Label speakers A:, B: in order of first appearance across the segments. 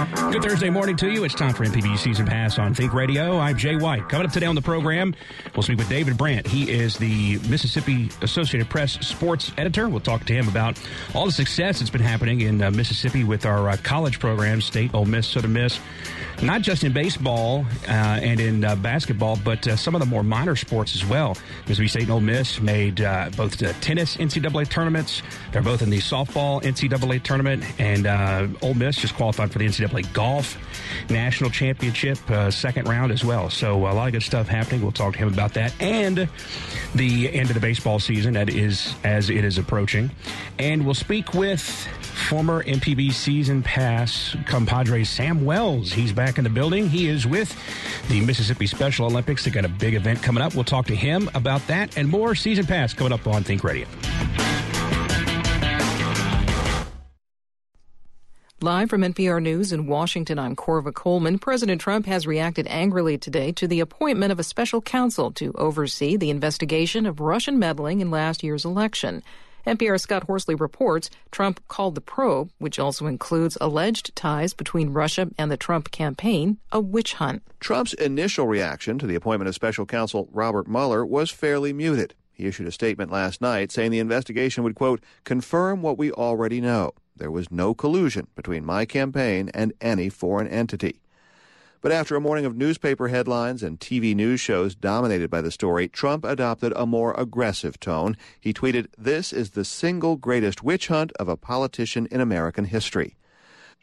A: Good Thursday morning to you. It's time for MPB Season Pass on Think Radio. I'm Jay White. Coming up today on the program, we'll speak with David Brandt. He is the Mississippi Associated Press sports editor. We'll talk to him about all the success that's been happening in uh, Mississippi with our uh, college programs, State, Ole Miss, Southern Miss, not just in baseball uh, and in uh, basketball, but uh, some of the more minor sports as well. Mississippi State and Ole Miss made uh, both the tennis NCAA tournaments. They're both in the softball NCAA tournament, and Ole Miss just qualified for the NCAA golf national championship uh, second round as well. So a lot of good stuff happening. We'll talk to him about that and the end of the baseball season that is as it is approaching. And we'll speak with former MPB season pass compadre Sam Wells. He's back in the building. He is with the Mississippi Special Olympics. They got a big event coming up. We'll talk to him about that and more season pass coming up on Think Radio.
B: Live from NPR News in Washington, I'm Korva Coleman. President Trump has reacted angrily today to the appointment of a special counsel to oversee the investigation of Russian meddling in last year's election. NPR's Scott Horsley reports Trump called the probe, which also includes alleged ties between Russia and the Trump campaign, a witch hunt.
C: Trump's initial reaction to the appointment of special counsel Robert Mueller was fairly muted. He issued a statement last night saying the investigation would, quote, confirm what we already know. There was no collusion between my campaign and any foreign entity. But after a morning of newspaper headlines and TV news shows dominated by the story, Trump adopted a more aggressive tone. He tweeted, This is the single greatest witch hunt of a politician in American history.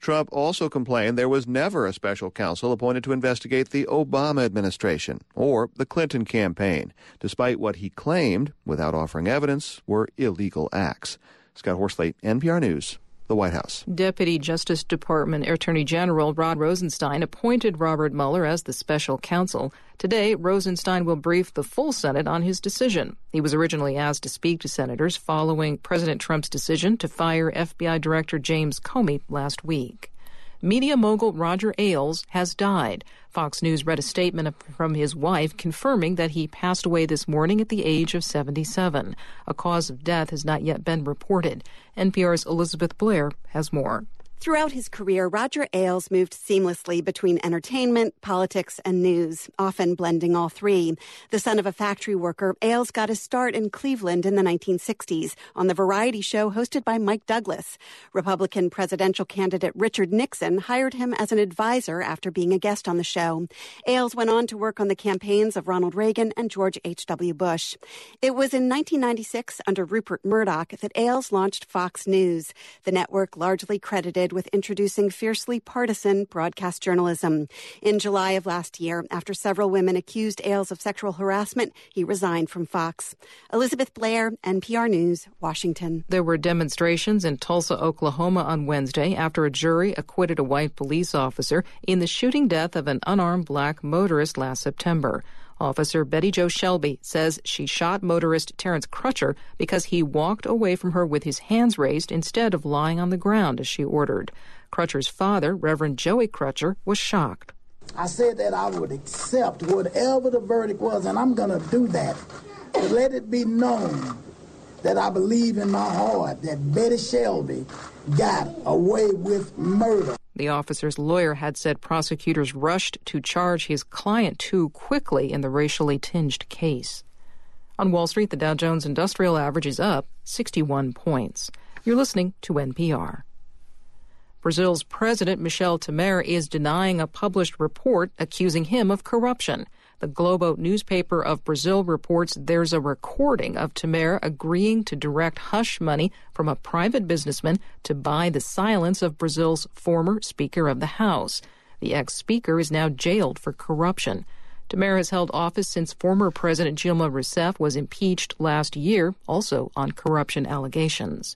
C: Trump also complained there was never a special counsel appointed to investigate the Obama administration or the Clinton campaign, despite what he claimed, without offering evidence, were illegal acts. Scott Horsley, NPR News the White House.
B: Deputy Justice Department Attorney General Rod Rosenstein appointed Robert Mueller as the special counsel. Today, Rosenstein will brief the full Senate on his decision. He was originally asked to speak to senators following President Trump's decision to fire FBI Director James Comey last week. Media mogul Roger Ailes has died. Fox News read a statement from his wife confirming that he passed away this morning at the age of 77. A cause of death has not yet been reported. NPR's Elizabeth Blair has more.
D: Throughout his career, Roger Ailes moved seamlessly between entertainment, politics, and news, often blending all three. The son of a factory worker, Ailes got his start in Cleveland in the 1960s on the variety show hosted by Mike Douglas. Republican presidential candidate Richard Nixon hired him as an advisor after being a guest on the show. Ailes went on to work on the campaigns of Ronald Reagan and George H.W. Bush. It was in 1996, under Rupert Murdoch, that Ailes launched Fox News, the network largely credited with introducing fiercely partisan broadcast journalism. In July of last year, after several women accused Ailes of sexual harassment, he resigned from Fox. Elizabeth Blair, NPR News, Washington.
B: There were demonstrations in Tulsa, Oklahoma on Wednesday after a jury acquitted a white police officer in the shooting death of an unarmed black motorist last September. Officer Betty Jo Shelby says she shot motorist Terence Crutcher because he walked away from her with his hands raised instead of lying on the ground as she ordered. Crutcher's father, Reverend Joey Crutcher, was shocked.
E: I said that I would accept whatever the verdict was, and I'm going to do that to let it be known that I believe in my heart that Betty Shelby got away with murder.
B: The officer's lawyer had said prosecutors rushed to charge his client too quickly in the racially tinged case. On Wall Street, the Dow Jones Industrial Average is up 61 points. You're listening to NPR. Brazil's President Michel Temer is denying a published report accusing him of corruption. The Globo newspaper of Brazil reports there's a recording of Temer agreeing to direct hush money from a private businessman to buy the silence of Brazil's former Speaker of the House. The ex speaker is now jailed for corruption. Temer has held office since former President Dilma Rousseff was impeached last year, also on corruption allegations.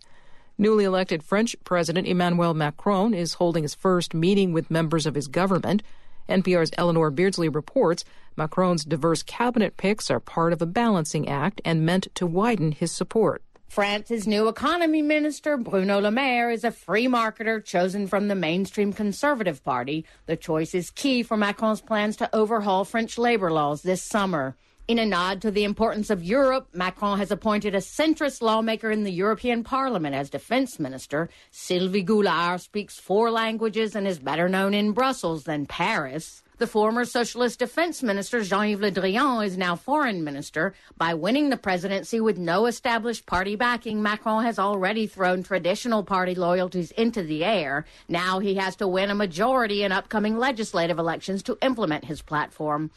B: Newly elected French President Emmanuel Macron is holding his first meeting with members of his government. NPR's Eleanor Beardsley reports Macron's diverse cabinet picks are part of a balancing act and meant to widen his support.
F: France's new economy minister, Bruno Le Maire, is a free marketer chosen from the mainstream Conservative Party. The choice is key for Macron's plans to overhaul French labor laws this summer. In a nod to the importance of Europe, Macron has appointed a centrist lawmaker in the European Parliament as defense minister. Sylvie Goulard speaks four languages and is better known in Brussels than Paris. The former Socialist Defense Minister Jean-Yves Le Drian is now foreign minister. By winning the presidency with no established party backing, Macron has already thrown traditional party loyalties into the air. Now he has to win a majority in upcoming legislative elections to implement his platform.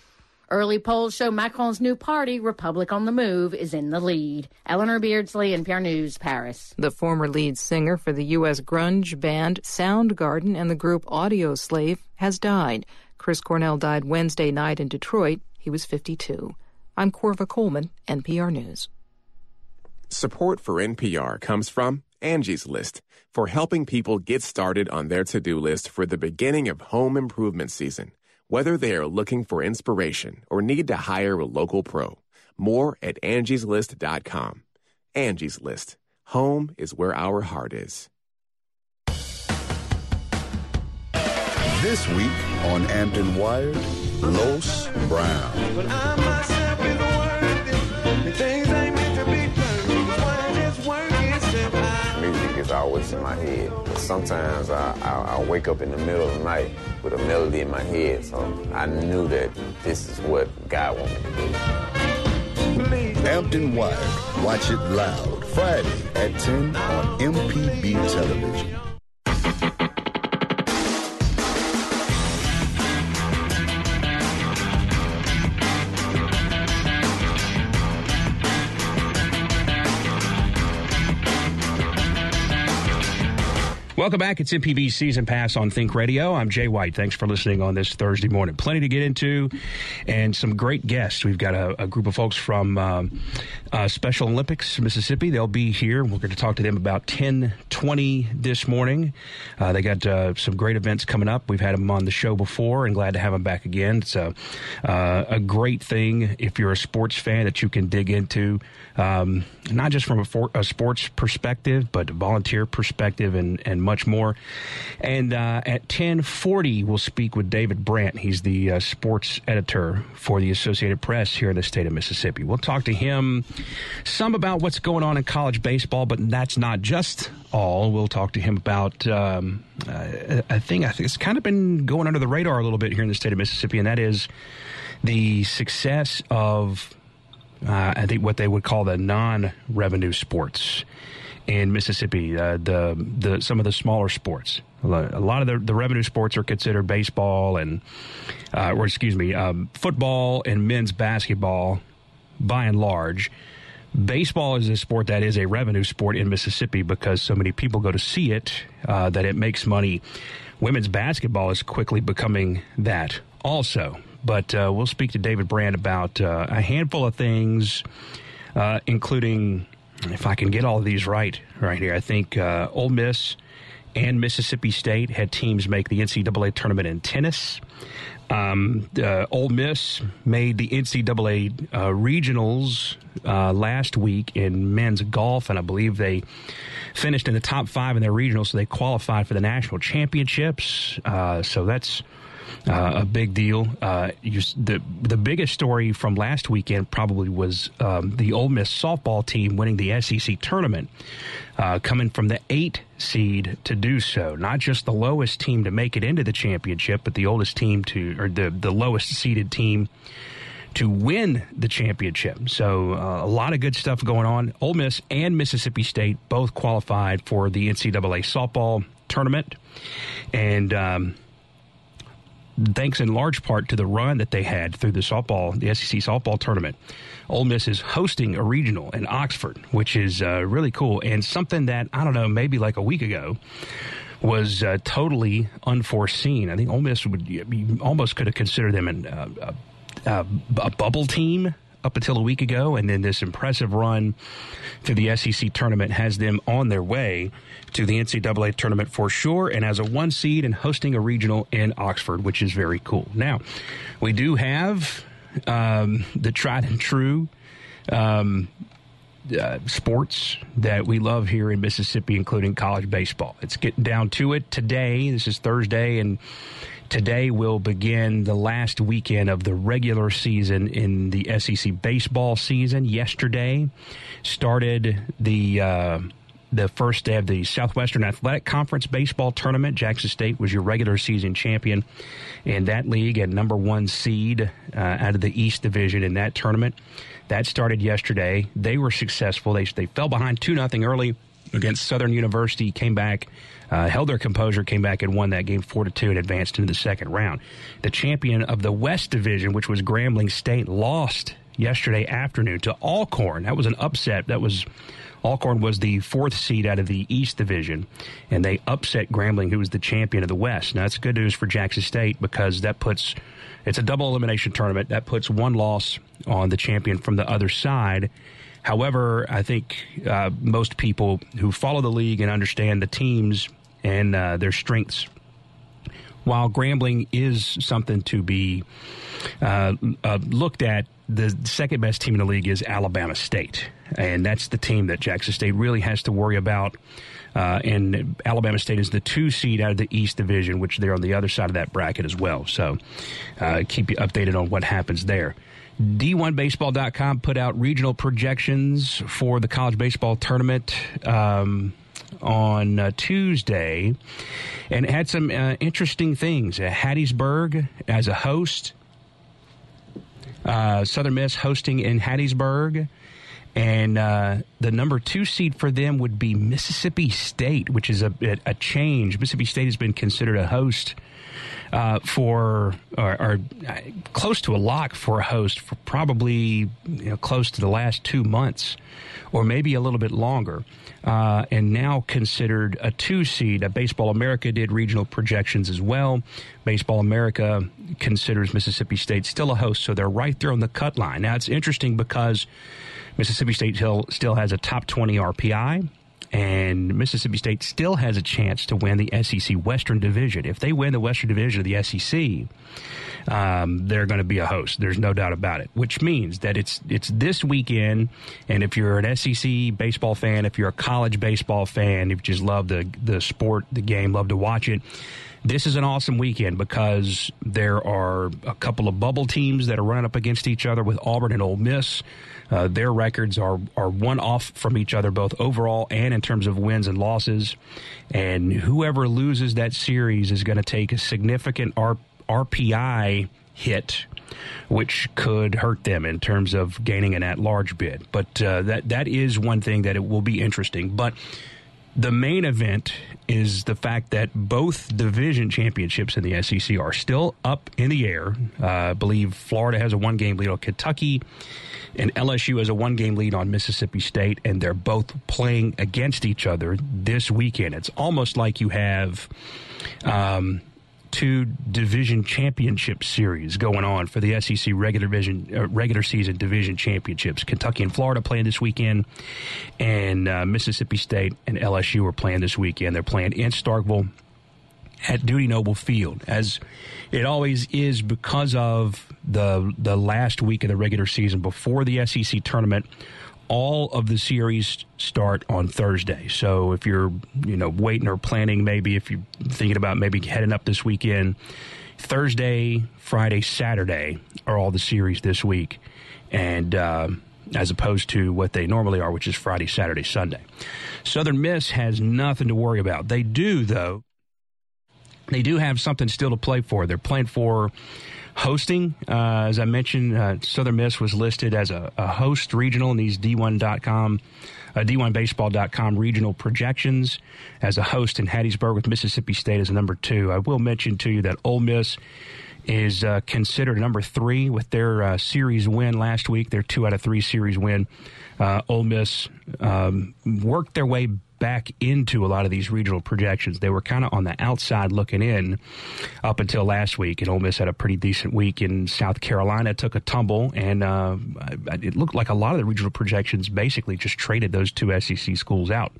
F: Early polls show Macron's new party, Republic on the Move, is in the lead. Eleanor Beardsley, NPR News, Paris.
B: The former lead singer for the U.S. grunge band Soundgarden and the group Audioslave has died. Chris Cornell died Wednesday night in Detroit. He was 52. I'm Korva Coleman, NPR News.
G: Support for NPR comes from Angie's List for helping people get started on their to do list for the beginning of home improvement season. Whether they are looking for inspiration or need to hire a local pro, more at angieslist.com. Angie's List. Home is where our heart is.
H: This week on Hampton Wired, Los Brown.
I: Always in my head. Sometimes I, I, I wake up in the middle of the night with a melody in my head, so I knew that this is what God wanted me to do.
H: Hampton Wired. Watch it loud Friday at 10 on MPB television.
A: Welcome back. It's MPB Season Pass on Think Radio. I'm Jay White. Thanks for listening on this Thursday morning. Plenty to get into and some great guests. We've got a, a group of folks from um, uh, Special Olympics, Mississippi. They'll be here. We're going to talk to them about 1020 this morning. Uh, they got uh, some great events coming up. We've had them on the show before and glad to have them back again. It's a, uh, a great thing if you're a sports fan that you can dig into, um, not just from a, for, a sports perspective, but a volunteer perspective and, and much more. And uh, at 1040, we'll speak with David Brandt. He's the uh, sports editor for the Associated Press here in the state of Mississippi. We'll talk to him some about what's going on in college baseball, but that's not just all. We'll talk to him about um, uh, a thing I think it's kind of been going under the radar a little bit here in the state of Mississippi, and that is the success of uh, I think what they would call the non-revenue sports in Mississippi. Uh, the the some of the smaller sports. A lot of the, the revenue sports are considered baseball and, uh, or excuse me, um, football and men's basketball, by and large. Baseball is a sport that is a revenue sport in Mississippi because so many people go to see it uh, that it makes money. Women's basketball is quickly becoming that also. But uh, we'll speak to David Brandt about uh, a handful of things, uh, including if I can get all these right right here, I think uh, Ole Miss and Mississippi State had teams make the NCAA tournament in tennis. Um, uh, Ole Miss made the NCAA uh, regionals uh, last week in men's golf, and I believe they finished in the top five in their regionals, so they qualified for the national championships. Uh, so that's uh, a big deal. Uh, you, the the biggest story from last weekend probably was um, the Ole Miss softball team winning the SEC tournament, uh, coming from the eight seed to do so. Not just the lowest team to make it into the championship, but the oldest team to or the the lowest seeded team to win the championship. So uh, a lot of good stuff going on. Ole Miss and Mississippi State both qualified for the NCAA softball tournament, and um, thanks in large part to the run that they had through the softball, the SEC softball tournament. Ole Miss is hosting a regional in Oxford, which is uh, really cool and something that I don't know, maybe like a week ago was uh, totally unforeseen. I think Ole Miss would you almost could have considered them an, uh, a, a bubble team up until a week ago, and then this impressive run to the SEC tournament has them on their way to the NCAA tournament for sure, and as a one seed and hosting a regional in Oxford, which is very cool. Now, we do have um, the tried and true. Um, uh, sports that we love here in Mississippi, including college baseball. It's getting down to it today. This is Thursday, and Today will begin the last weekend of the regular season in the SEC baseball season. Yesterday started the. Uh, the first day of the Southwestern Athletic Conference baseball tournament. Jackson State was your regular season champion in that league and number one seed uh, out of the East Division in that tournament. That started yesterday. They were successful. They, they fell behind 2 0 early against Southern University, came back, uh, held their composure, came back and won that game 4 to 2 and advanced into the second round. The champion of the West Division, which was Grambling State, lost yesterday afternoon to Alcorn. That was an upset. That was Alcorn was the fourth seed out of the East Division, and they upset Grambling, who was the champion of the West. Now, that's good news for Jackson State because that puts it's a double elimination tournament. That puts one loss on the champion from the other side. However, I think uh, most people who follow the league and understand the teams and uh, their strengths, while Grambling is something to be uh, uh looked at, the second best team in the league is Alabama State, and that's the team that Jackson State really has to worry about. Uh, and Alabama State is the two seed out of the East Division, which they're on the other side of that bracket as well. So uh, keep you updated on what happens there. D1Baseball.com put out regional projections for the college baseball tournament um, on uh, Tuesday and had some uh, interesting things. Uh, Hattiesburg as a host, uh, Southern Miss hosting in Hattiesburg. And uh, the number two seed for them would be Mississippi State, which is a, a change. Mississippi State has been considered a host uh, for, or, or, uh, close to a lock for a host for probably you know, close to the last two months, or maybe a little bit longer. Uh, and now considered a two seed. Uh, Baseball America did regional projections as well. Baseball America considers Mississippi State still a host, so they're right there on the cut line. Now, it's interesting because Mississippi State still, still has a top 20 RPI, and Mississippi State still has a chance to win the SEC Western Division. If they win the Western Division of the SEC, um, they're going to be a host. There's no doubt about it. Which means that it's it's this weekend, and if you're an SEC baseball fan, if you're a college baseball fan, if you just love the the sport, the game, love to watch it this is an awesome weekend because there are a couple of bubble teams that are running up against each other with Auburn and Ole Miss. Uh, their records are are one off from each other, both overall and in terms of wins and losses. And whoever loses that series is going to take a significant R- RPI hit, which could hurt them in terms of gaining an at-large bid. But uh, that that is one thing that it will be interesting. But the main event is the fact that both division championships in the SEC are still up in the air. Uh, I believe Florida has a one game lead on Kentucky, and LSU has a one game lead on Mississippi State, and they're both playing against each other this weekend. It's almost like you have. Um, two division championship series going on for the SEC regular division uh, regular season division championships. Kentucky and Florida playing this weekend, and uh, Mississippi State and LSU are playing this weekend. They're playing in Starkville at Dudy Noble Field, as it always is because of the the last week of the regular season before the SEC tournament all of the series start on Thursday. So if you're, you know, waiting or planning, maybe if you're thinking about maybe heading up this weekend, Thursday, Friday, Saturday are all the series this week, and uh, as opposed to what they normally are, which is Friday, Saturday, Sunday. Southern Miss has nothing to worry about. They do, though. They do have something still to play for. They're playing for hosting. Uh, as I mentioned, uh, Southern Miss was listed as a, a host regional in these D1.com, uh, D1Baseball.com regional projections as a host in Hattiesburg with Mississippi State as number two. I will mention to you that Ole Miss is uh, considered number three with their uh, series win last week, their two out of three series win. Uh, Ole Miss um, worked their way back into a lot of these regional projections. They were kind of on the outside looking in up until last week, and Ole Miss had a pretty decent week in South Carolina, took a tumble, and uh, it looked like a lot of the regional projections basically just traded those two SEC schools out.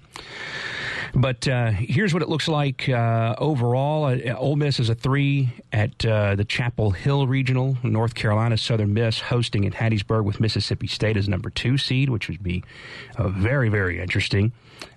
A: But uh, here's what it looks like uh, overall. Uh, Ole Miss is a three at uh, the Chapel Hill Regional. North Carolina Southern Miss hosting in Hattiesburg with Mississippi State as number two seed, which would be uh, very, very interesting.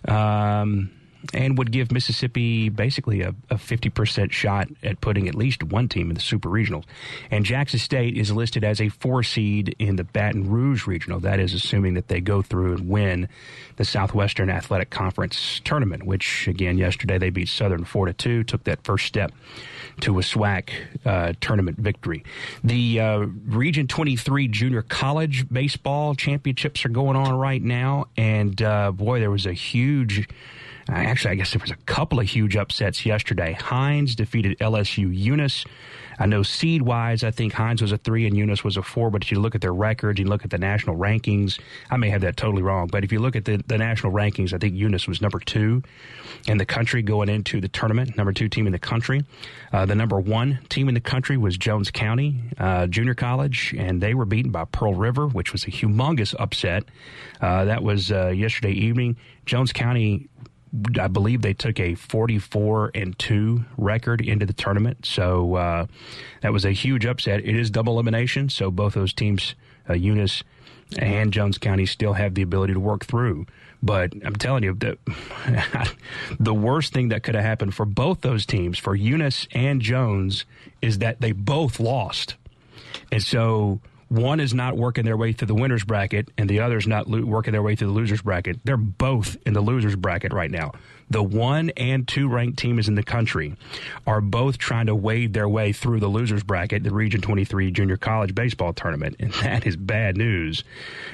A: Um, and would give Mississippi basically a, a 50% shot at putting at least one team in the Super Regionals. And Jackson State is listed as a four seed in the Baton Rouge Regional. That is assuming that they go through and win the Southwestern Athletic Conference tournament, which again yesterday they beat Southern four to two, took that first step to a SWAC uh, tournament victory. The uh, Region 23 Junior College baseball championships are going on right now, and uh, boy, there was a huge. Actually, I guess there was a couple of huge upsets yesterday. Hinds defeated LSU Eunice I know seed wise, I think Hinds was a three and Eunice was a four, but if you look at their records, you look at the national rankings, I may have that totally wrong, but if you look at the, the national rankings, I think Eunice was number two in the country going into the tournament, number two team in the country. Uh, the number one team in the country was Jones County uh, Junior College, and they were beaten by Pearl River, which was a humongous upset. Uh, that was uh, yesterday evening. Jones County I believe they took a 44 and 2 record into the tournament. So uh, that was a huge upset. It is double elimination, so both those teams, uh, Eunice and Jones County, still have the ability to work through. But I'm telling you, the, the worst thing that could have happened for both those teams, for Eunice and Jones, is that they both lost. And so one is not working their way through the winners bracket and the other is not lo- working their way through the losers bracket. They're both in the losers bracket right now. The one and two ranked teams in the country are both trying to wade their way through the losers bracket, the Region 23 Junior College Baseball Tournament. And that is bad news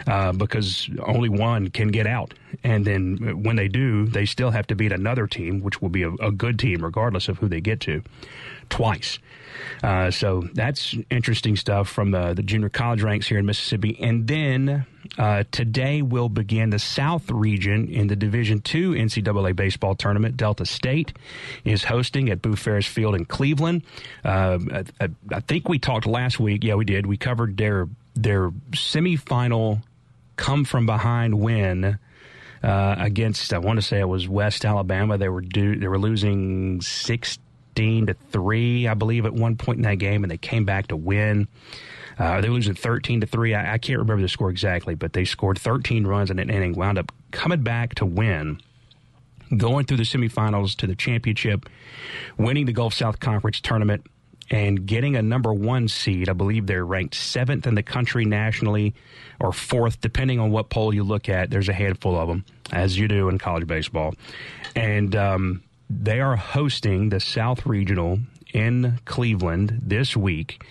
A: uh, because only one can get out. And then when they do, they still have to beat another team, which will be a, a good team regardless of who they get to, twice. Uh, so that's interesting stuff from the, the junior college ranks here in Mississippi. And then uh, today will begin the South region in the Division II NCAA baseball tournament. Delta State is hosting at Boo Ferriss Field in Cleveland. Uh, I, I, think we talked last week. Yeah, we did. We covered their their semifinal come from behind win. Uh, against I want to say it was West Alabama. They were do, they were losing sixteen to 3, I believe, at one point in that game, and they came back to win. Uh, they were losing 13 to 3. I, I, can't remember the score exactly, but they scored 13 runs in an inning, wound up coming back to win, going through the semifinals to the championship, winning the Gulf South Conference tournament, and getting a number one seed. I believe they're ranked seventh in the country nationally or fourth, depending on what poll you look at. There's a handful of them, as you do in college baseball. And, um, they are hosting the South Regional in Cleveland this week.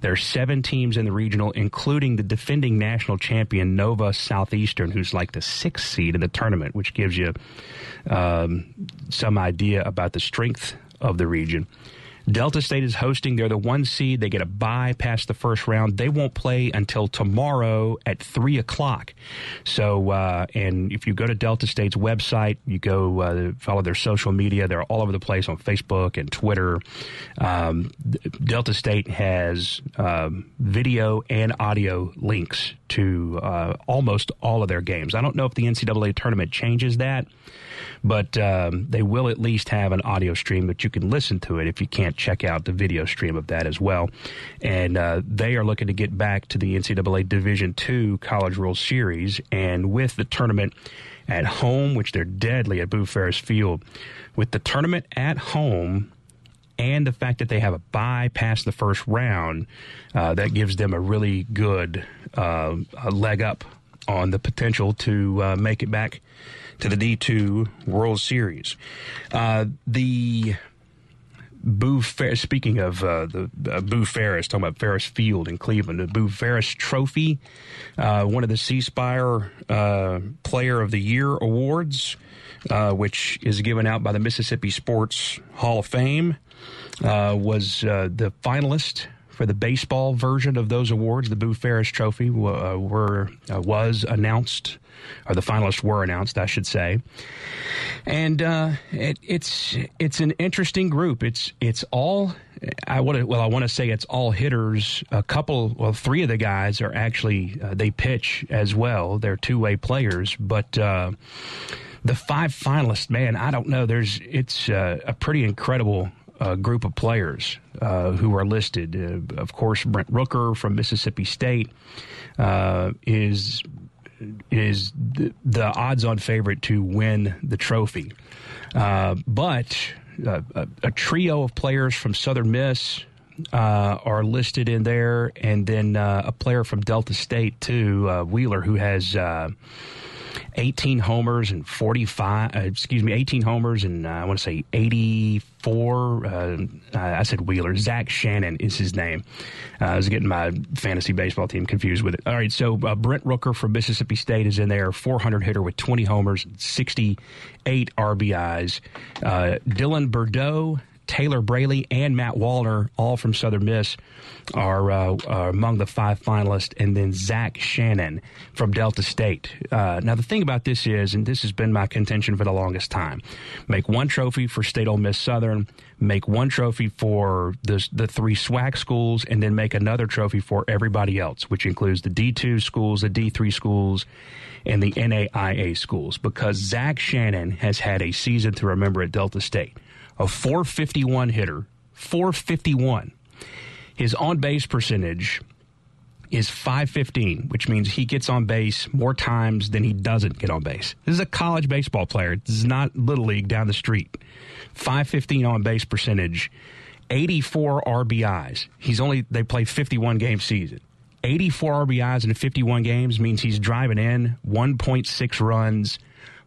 A: There are seven teams in the regional, including the defending national champion Nova Southeastern, who's like the sixth seed in the tournament, which gives you um, some idea about the strength of the region. Delta State is hosting. They're the one seed. They get a bye past the first round. They won't play until tomorrow at 3 o'clock. So, uh, and if you go to Delta State's website, you go uh, follow their social media. They're all over the place on Facebook and Twitter. Um, Delta State has um, video and audio links to uh, almost all of their games. I don't know if the NCAA tournament changes that but um, they will at least have an audio stream that you can listen to it if you can't check out the video stream of that as well. And uh, they are looking to get back to the NCAA Division II College World Series, and with the tournament at home, which they're deadly at Boo Ferriss Field, with the tournament at home and the fact that they have a bye past the first round, uh, that gives them a really good uh, leg up on the potential to uh, make it back to the D2 World Series. Uh, the Boo Ferriss, speaking of uh, the uh, Boo Ferriss, talking about Ferriss Field in Cleveland, the Boo Ferriss Trophy, uh, one of the C Spire uh, Player of the Year awards, uh, which is given out by the Mississippi Sports Hall of Fame, uh, was the finalist for the baseball version of those awards. The Boo Ferriss Trophy were was announced or the finalists were announced, I should say. And uh, it, it's it's an interesting group. It's it's all I want to well I want to say it's all hitters. A couple, well, three of the guys are actually uh, they pitch as well. They're two way players, but. Uh, the five finalists, man, I don't know. There's it's uh, a pretty incredible uh, group of players uh, who are listed. Uh, of course, Brent Rooker from Mississippi State uh, is is the, the odds-on favorite to win the trophy. Uh, but a, a, trio of players from Southern Miss are listed in there, and then a player from Delta State too, Wheeler, who has uh, 18 homers and 45, uh, excuse me, 18 homers and uh, I want to say 84. Uh, I said Wheeler. Zach Shannon is his name. Uh, I was getting my fantasy baseball team confused with it. All right, so uh, Brent Rooker from Mississippi State is in there, 400 hitter with 20 homers, 68 RBIs. Uh, Dylan Burdeaux Taylor Braley and Matt Wallner, all from Southern Miss, are, uh, are among the five finalists, and then Zach Shannon from Delta State. Uh, now, the thing about this is, and this has been my contention for the longest time, make one trophy for State Ole Miss Southern, make one trophy for the, the three SWAC schools, and then make another trophy for everybody else, which includes the D2 schools, the D3 schools, and the NAIA schools, because Zach Shannon has had a season to remember at Delta State a 451 hitter, 451. His on base percentage is 515, which means he gets on base more times than he doesn't get on base. This is a college baseball player. This is not Little League down the street. 515 on base percentage, 84 RBIs. He's only, they play 51 game season. 84 RBIs in 51 games means he's driving in 1.6 runs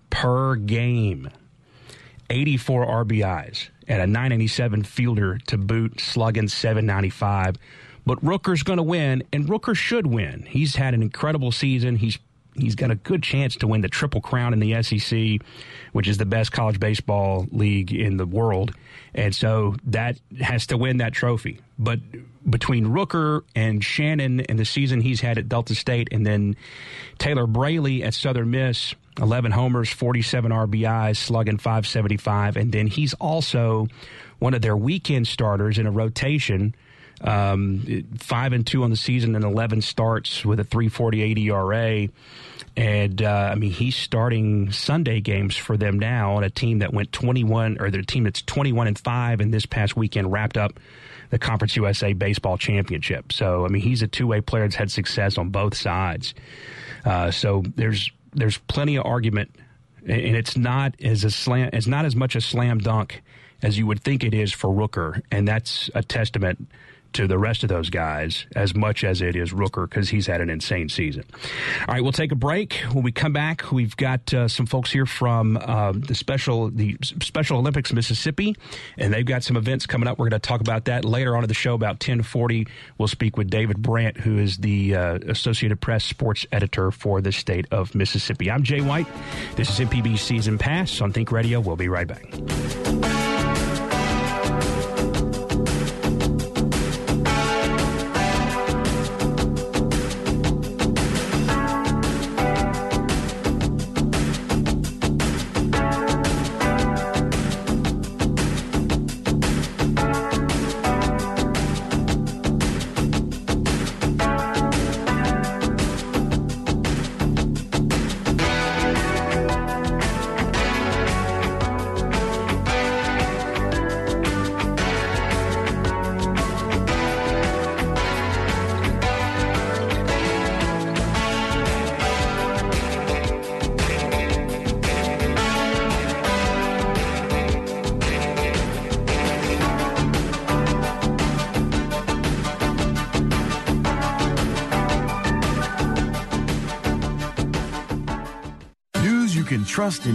A: per game. 84 RBIs and a 997 fielder to boot, slugging 795. But Rooker's going to win, and Rooker should win. He's had an incredible season. He's he's got a good chance to win the Triple Crown in the SEC, which is the best college baseball league in the world. And so that has to win that trophy. But between Rooker and Shannon and the season he's had at Delta State, and then Taylor Braley at Southern Miss, 11 homers, 47 RBIs, slugging 575. And then he's also one of their weekend starters in a rotation. Um, five and two on the season and 11 starts with a 348 ERA. And uh, I mean, he's starting Sunday games for them now on a team that went 21, or their team that's 21 and five, and this past weekend wrapped up the Conference USA Baseball Championship. So I mean, he's a two way player that's had success on both sides. Uh, so there's there's plenty of argument, and it's not as a slam. It's not as much a slam dunk as you would think it is for Rooker, and that's a testament to the rest of those guys as much as it is Rooker because he's had an insane season. All right, we'll take a break. When we come back, we've got uh, some folks here from uh, the special the Special Olympics Mississippi, and they've got some events coming up. We're going to talk about that later on in the show about ten forty. We'll speak with David Brandt, who is the uh, Associated Press sports editor for the state of Mississippi. I'm Jay White. This is MPB Season Pass on Think Radio. We'll be right back.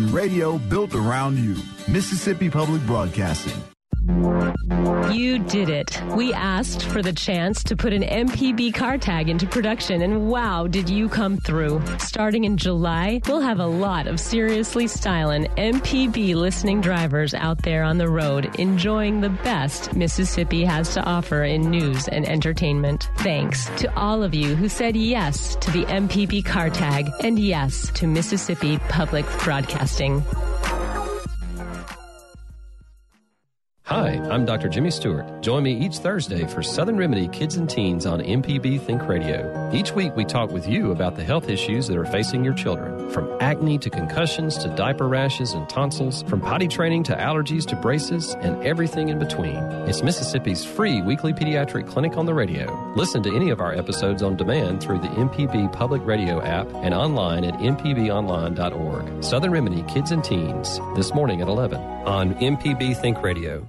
J: Radio built around you. Mississippi Public Broadcasting.
K: Did it. We asked for the chance to put an MPB car tag into production, and wow, did you come through. Starting in July, we'll have a lot of seriously styling MPB listening drivers out there on the road enjoying the best Mississippi has to offer in news and entertainment. Thanks to all of you who said yes to the MPB car tag and yes to Mississippi Public Broadcasting.
L: I'm Dr. Jimmy Stewart. Join me each Thursday for Southern Remedy Kids and Teens on MPB Think Radio. Each week we talk with you about the health issues that are facing your children, from acne to concussions to diaper rashes and tonsils, from potty training to allergies to braces, and everything in between. It's Mississippi's free weekly pediatric clinic on the radio. Listen to any of our episodes on demand through the MPB Public Radio app and online at mpbonline.org. Southern Remedy Kids and Teens, this morning at 11 on MPB Think Radio.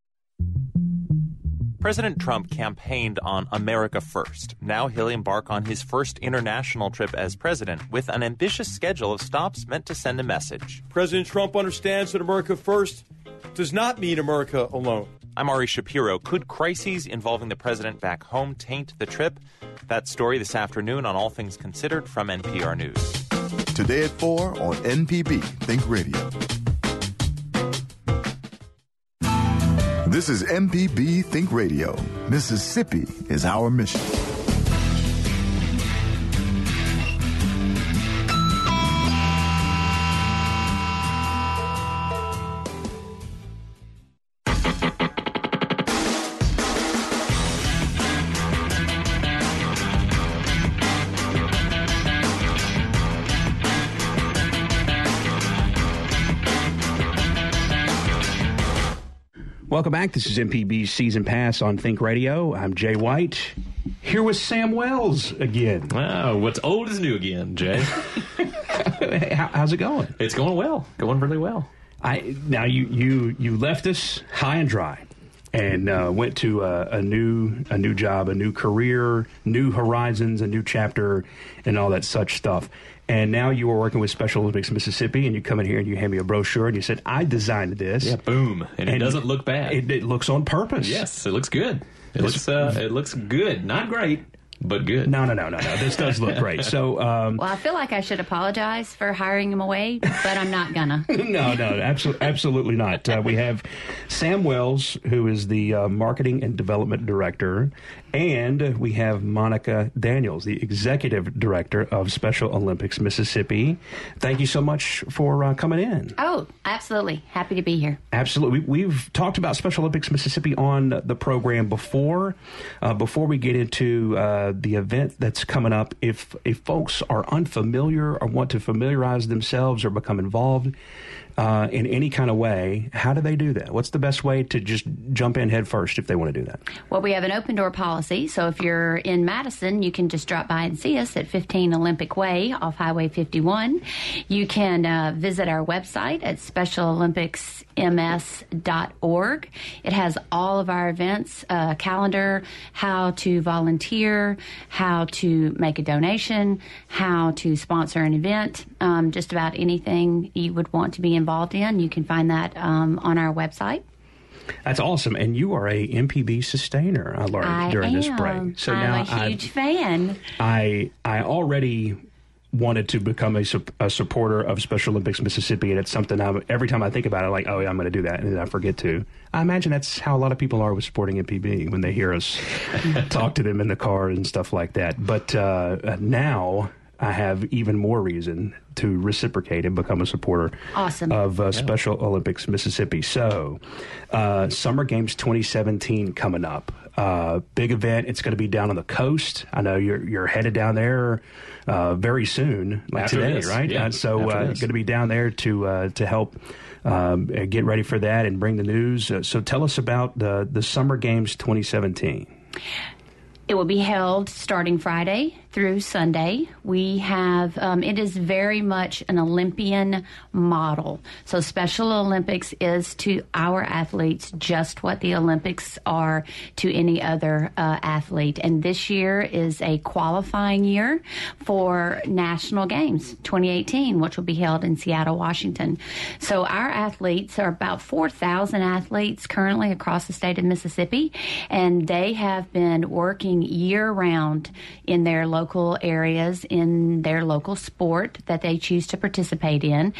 M: President Trump campaigned on America First. Now he'll embark on his first international trip as president with an ambitious schedule of stops meant to send a message.
N: President Trump understands that America First does not mean America alone.
M: I'm Ari Shapiro. Could crises involving the president back home taint the trip? That story this afternoon on All Things Considered from NPR News.
H: Today at 4 on MPB Think Radio. This is MPB Think Radio. Mississippi is our mission.
A: Welcome back. This is MPB's Season Pass on Think Radio. I'm Jay White. Here with Sam Wells again.
O: Wow, what's old is new again, Jay.
A: How, how's it going?
O: It's going well. Going really well.
A: I now you you you left us high and dry, and uh, went to a, a new a new job, a new career, new horizons, a new chapter, and all that such stuff. And now you are working with Special Olympics Mississippi, and you come in here and you hand me a brochure, and you said, "I designed this."
O: Yeah, boom, and, it doesn't look bad.
A: It, it looks on purpose.
O: Yes, it looks good. It looks uh, it looks good. Not great, but good.
A: No, no, no, no, no. This does look great. So, um,
P: Well, I feel like I should apologize for hiring him away, but I'm not gonna.
A: no, no, absolutely, absolutely not. Uh, we have Sam Wells, who is the uh, marketing and development director, and we have Monica Daniels, the executive director of Special Olympics Mississippi. Thank you so much for uh, coming in.
P: Oh, absolutely. Happy to be here.
A: Absolutely. We've talked about Special Olympics Mississippi on the program before. Uh, before we get into uh, the event that's coming up, if, if folks are unfamiliar or want to familiarize themselves or become involved uh, in any kind of way, how do they do that? What's the best way to just jump in head first if they want to do that?
P: Well, we have an open door policy, so if you're in Madison, you can just drop by and see us at 15 Olympic Way off Highway 51. You can uh, visit our website at specialolympicsms.org. It has all of our events, uh, calendar, how to volunteer, how to make a donation, how to sponsor an event, um, just about anything you would want to be involved in. You can find that um, on our website.
A: That's awesome. And you are a MPB sustainer, I learned
P: I
A: during this break. So now
P: I'm
A: now
P: a huge fan.
A: I I already wanted to become a, sup- a supporter of Special Olympics Mississippi, and it's something I every time I think about it, like, oh yeah, I'm going to do that, and then I forget to. I imagine that's how a lot of people are with supporting MPB when they hear us talk to them in the car and stuff like that. But uh, now. I have even more reason to reciprocate and become a supporter
P: Awesome.
A: of uh, Special Olympics Mississippi. So, uh, Summer Games 2017 coming up. Uh, big event. It's going to be down on the coast. I know you're you're headed down there uh, very soon, like
O: After
A: today,
O: this,
A: right?
O: yeah,
A: Uh, so,
O: after
A: uh, going to be down there to uh, to help. Um, get ready for that and bring the news. Uh, so tell us about the the Summer Games 2017.
P: It will be held starting Friday through Sunday. We have, um, it is very much an Olympian model. So Special Olympics is to our athletes just what the Olympics are to any other uh, athlete. And this year is a qualifying year for National Games 2018, which will be held in Seattle, Washington. So our athletes are about 4,000 athletes currently across the state of Mississippi, and they have been working year round in their local local areas in their local sport that they choose to participate in.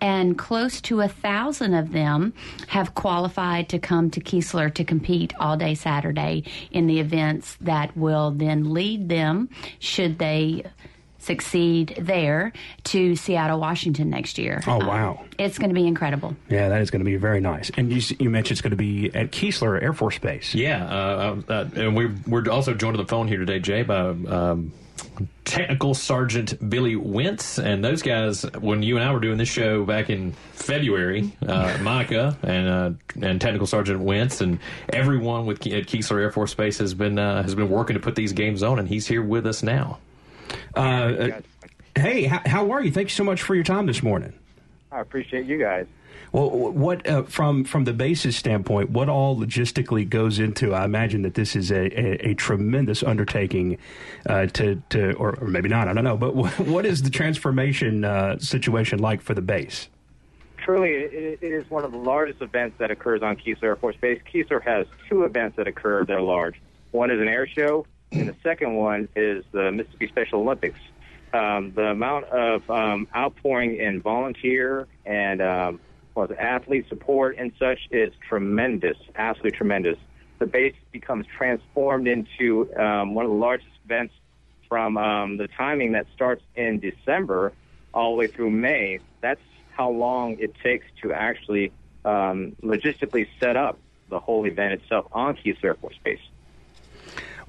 P: And close to a thousand of them have qualified to come to Keesler to compete all day Saturday in the events that will then lead them, should they succeed there to Seattle, Washington next year.
A: Oh, wow.
P: it's going to be incredible.
A: Yeah, that is going to be very nice. And you, you mentioned it's going to be at Keesler Air Force Base.
O: Yeah, uh, uh, and we're, we're also joined on the phone here today, Jay, by um, Technical Sergeant Billy Wentz. And those guys, when you and I were doing this show back in February, uh, Monica and uh, and Technical Sergeant Wentz and everyone with at Keesler Air Force Base has been uh, has been working to put these games on, and he's here with us now.
A: Uh, hey, how, how are you? Thank you so much for your time this morning.
Q: I appreciate you guys.
A: Well, what uh, from from the basis standpoint, what all logistically goes into? I imagine that this is a, a, a tremendous undertaking uh, to to, or, or, maybe not. I don't know. But what is the transformation uh, situation like for the base?
Q: Truly, it, it is one of the largest events that occurs on Keesler Air Force Base. Keesler has two events that occur that are large. One is an air show, and the second one is the Mississippi Special Olympics. Um, the amount of um, outpouring in volunteer and um, well, the athlete support and such is tremendous, absolutely tremendous. The base becomes transformed into um, one of the largest events from um, the timing that starts in December all the way through May. That's how long it takes to actually um, logistically set up the whole event itself on Keesler Air Force Base.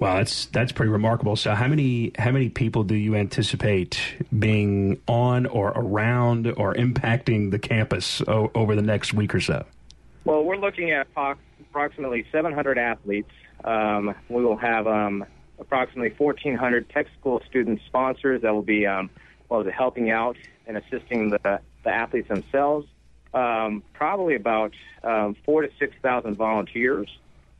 A: Wow, that's that's pretty remarkable. So, how many how many people do you anticipate being on or around or impacting the campus o- over the next week or so?
Q: Well, we're looking at approximately 700 athletes. Um, we will have um, approximately 1,400 tech school student sponsors that will be um, well helping out and assisting the the athletes themselves. Um, probably about um, four to six thousand volunteers.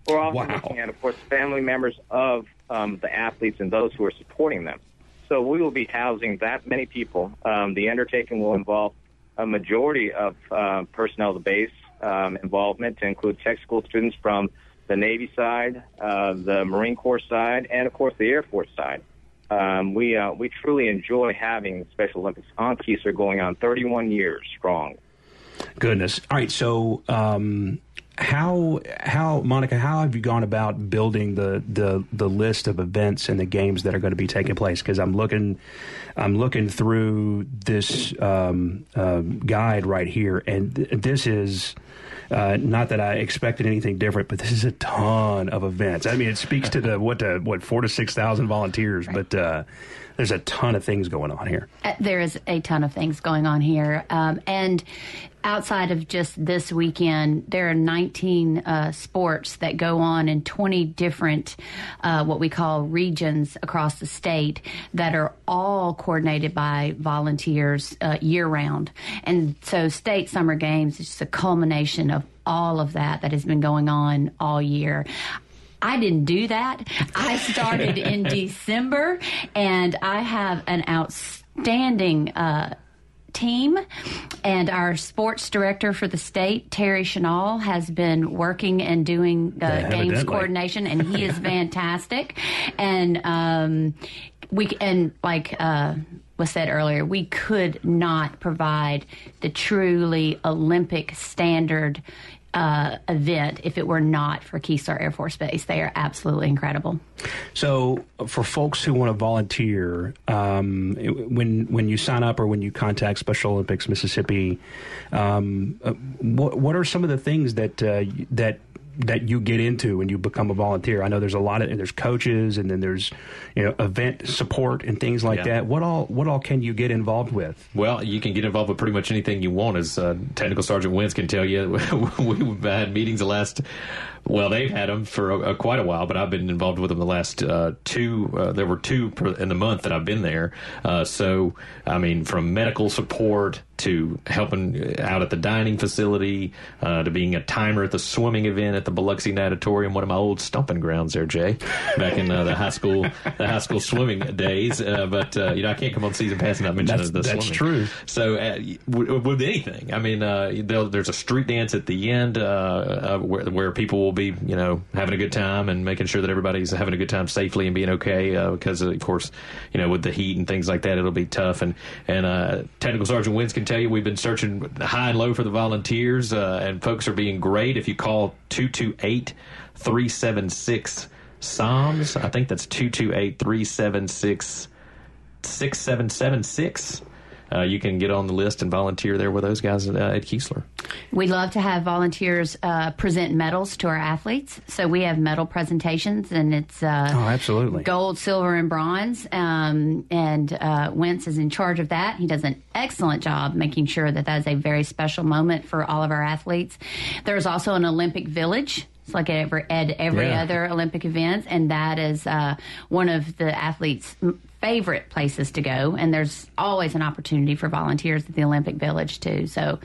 Q: We're also wow. looking at, of course, family members of um, the athletes and those who are supporting them. So we will be housing that many people. Um, the undertaking will involve a majority of uh, personnel of the base um, involvement to include tech school students from the Navy side, uh, the Marine Corps side, and of course the Air Force side. Um, we uh, we truly enjoy having Special Olympics on Keesler going on 31 years strong.
A: Goodness. All right. So um, how how Monica, how have you gone about building the the the list of events and the games that are going to be taking place? Because I'm looking I'm looking through this um, uh, guide right here, and th- this is. Uh, not that I expected anything different, but this is a ton of events. I mean, it speaks to the what to, what four to six thousand volunteers, but uh, there's a ton of things going on here.
P: Uh, there is a ton of things going on here, um, and outside of just this weekend, there are 19 uh, sports that go on in 20 different, uh, what we call regions across the state that are all coordinated by volunteers uh, year round. And so, state summer games is just a culmination of all of that that has been going on all year. I didn't do that. I started in December, and I have an outstanding uh, team. And our sports director for the state, Terry Chanel, has been working and doing uh, games coordination, and he is fantastic. And um, we and like uh, was said earlier, we could not provide the truly Olympic standard uh, event if it were not for Keesler Air Force Base. They are absolutely incredible.
A: So, for folks who want to volunteer, um, when when you sign up or when you contact Special Olympics Mississippi, um, uh, what what are some of the things that uh, that that you get into when you become a volunteer? I know there's a lot of and there's coaches and then there's you know event support and things like yeah. that. What all what all can you get involved with?
O: Well, you can get involved with pretty much anything you want, as uh, Technical Sergeant Wentz can tell you. We've had meetings the last well, they've had them for a, a, quite a while, but I've been involved with them the last uh, two. Uh, there were two per, in the month that I've been there. Uh, so, I mean, from medical support to helping out at the dining facility, uh, to being a timer at the swimming event at the Biloxi Natatorium, one of my old stomping grounds there, Jay, back in uh, the high school the high school swimming days. Uh, but uh, you know, I can't come on season pass and not mention
A: That's-
O: the
A: that's
O: swimming.
A: true.
O: So uh, w- with anything, I mean, uh, there's a street dance at the end uh, uh, where, where people will be, you know, having a good time and making sure that everybody's having a good time safely and being okay. Uh, because of course, you know, with the heat and things like that, it'll be tough. And and uh, Technical Sergeant Wentz can tell you we've been searching high and low for the volunteers, uh, and folks are being great. If you call two two eight three seven six SOMS, I think that's two two eight three seven six. 6776. Uh, you can get on the list and volunteer there with those guys uh, at Keesler.
P: We love to have volunteers uh, present medals to our athletes. So we have medal presentations, and it's uh,
A: Oh, absolutely.
P: gold, silver, and bronze. Um, and uh, Wentz is in charge of that. He does an excellent job making sure that that is a very special moment for all of our athletes. There's also an Olympic Village. It's like at every, at every
R: Yeah.
P: other Olympic event, and that is uh, one of the athletes' favorite places to go. And there's always an opportunity for volunteers at the Olympic Village too. So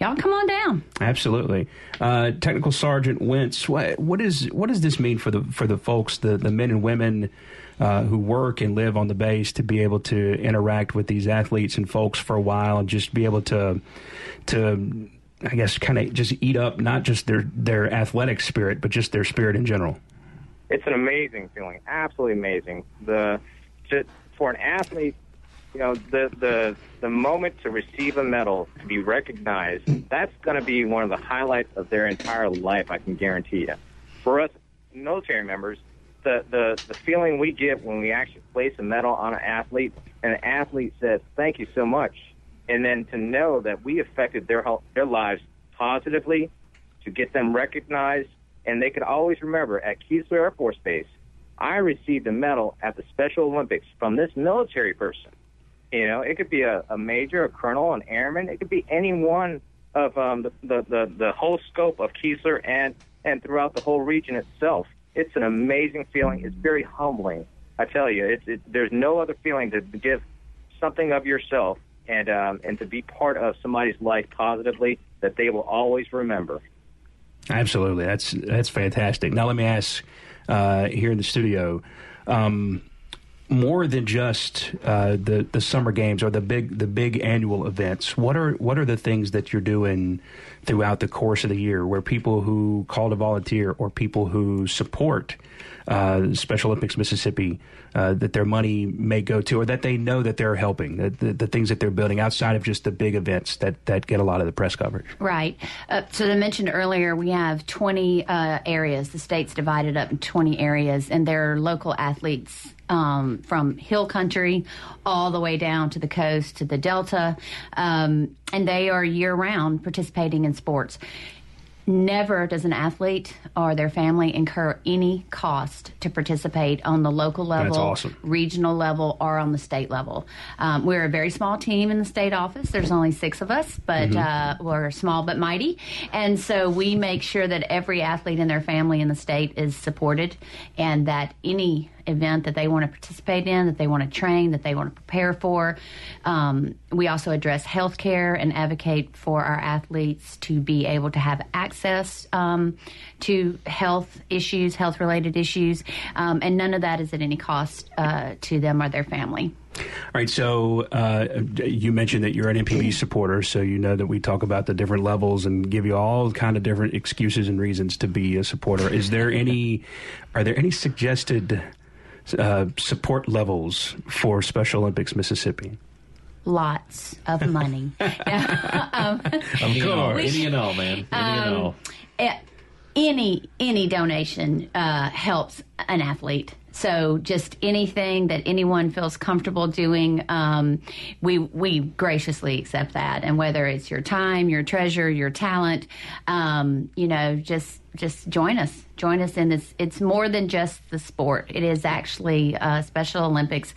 P: y'all come on down.
A: Absolutely, uh, Technical Sergeant Wentz. What, what is what does this mean for the for the folks, the the men and women uh, who work and live on the base, to be able to interact with these athletes and folks for a while, and just be able to to I guess kind of just eat up not just their their athletic spirit, but just their spirit in general.
Q: it's an amazing feeling, absolutely amazing. The for an athlete, you know, the the the moment to receive a medal, to be recognized, that's going to be one of the highlights of their entire life. I can guarantee you. For us military members, the the the feeling we get when we actually place a medal on an athlete, and an athlete says, "Thank you so much," and then to know that we affected their health, their lives positively, to get them recognized, and they could always remember at Keesler Air Force Base, I received a medal at the Special Olympics from this military person. You know, it could be a, a major, a colonel, an airman. It could be any one of um, the, the, the, the whole scope of Keesler and, and throughout the whole region itself. It's an amazing feeling. It's very humbling. I tell you, it's, it, there's no other feeling to give something of yourself and um, and to be part of somebody's life positively that they will always remember.
A: Absolutely, that's that's fantastic. Now let me ask uh, here in the studio, um, more than just uh, the the summer games or the big the big annual events. What are what are the things that you're doing throughout the course of the year, where people who call to volunteer or people who support uh, Special Olympics Mississippi uh, that their money may go to, or that they know that they're helping, the, the, the things that they're building outside of just the big events that that get a lot of the press coverage.
P: Right. Uh, so I mentioned earlier, we have 20 uh, areas. The state's divided up in 20 areas, and there are local athletes um, from hill country all the way down to the coast to the delta, um, and they are year round participating in sports. Never does an athlete or their family incur any cost to participate on the local level,
A: awesome.
P: regional level, or on the state level. Um, we're a very small team in the state office. There's only six of us, but
A: Mm-hmm.
R: Mhm.
P: uh, we're small but mighty. And so we make sure that every athlete and their family in the state is supported and that any event that they want to participate in, that they want to train, that they want to prepare for. Um, we also address health care and advocate for our athletes to be able to have access um, to health issues, health related issues. Um, and none of that is at any cost uh, to them or their family.
A: All right, so uh, you mentioned that you're an MPB supporter, so you know that we talk about the different levels and give you all kind of different excuses and reasons to be a supporter. Is there any? Are there any suggested uh, support levels for Special Olympics Mississippi?
P: Lots of money. um,
O: Any and all,
P: we-
O: any and all, man. Any and
P: Um,
O: all.
P: eh, any any donation uh, helps an athlete. So just anything that anyone feels comfortable doing, um, we we graciously accept that. And whether it's your time, your treasure, your talent, um, you know, just just join us. Join us in this. It's more than just the sport. It is actually uh, Special Olympics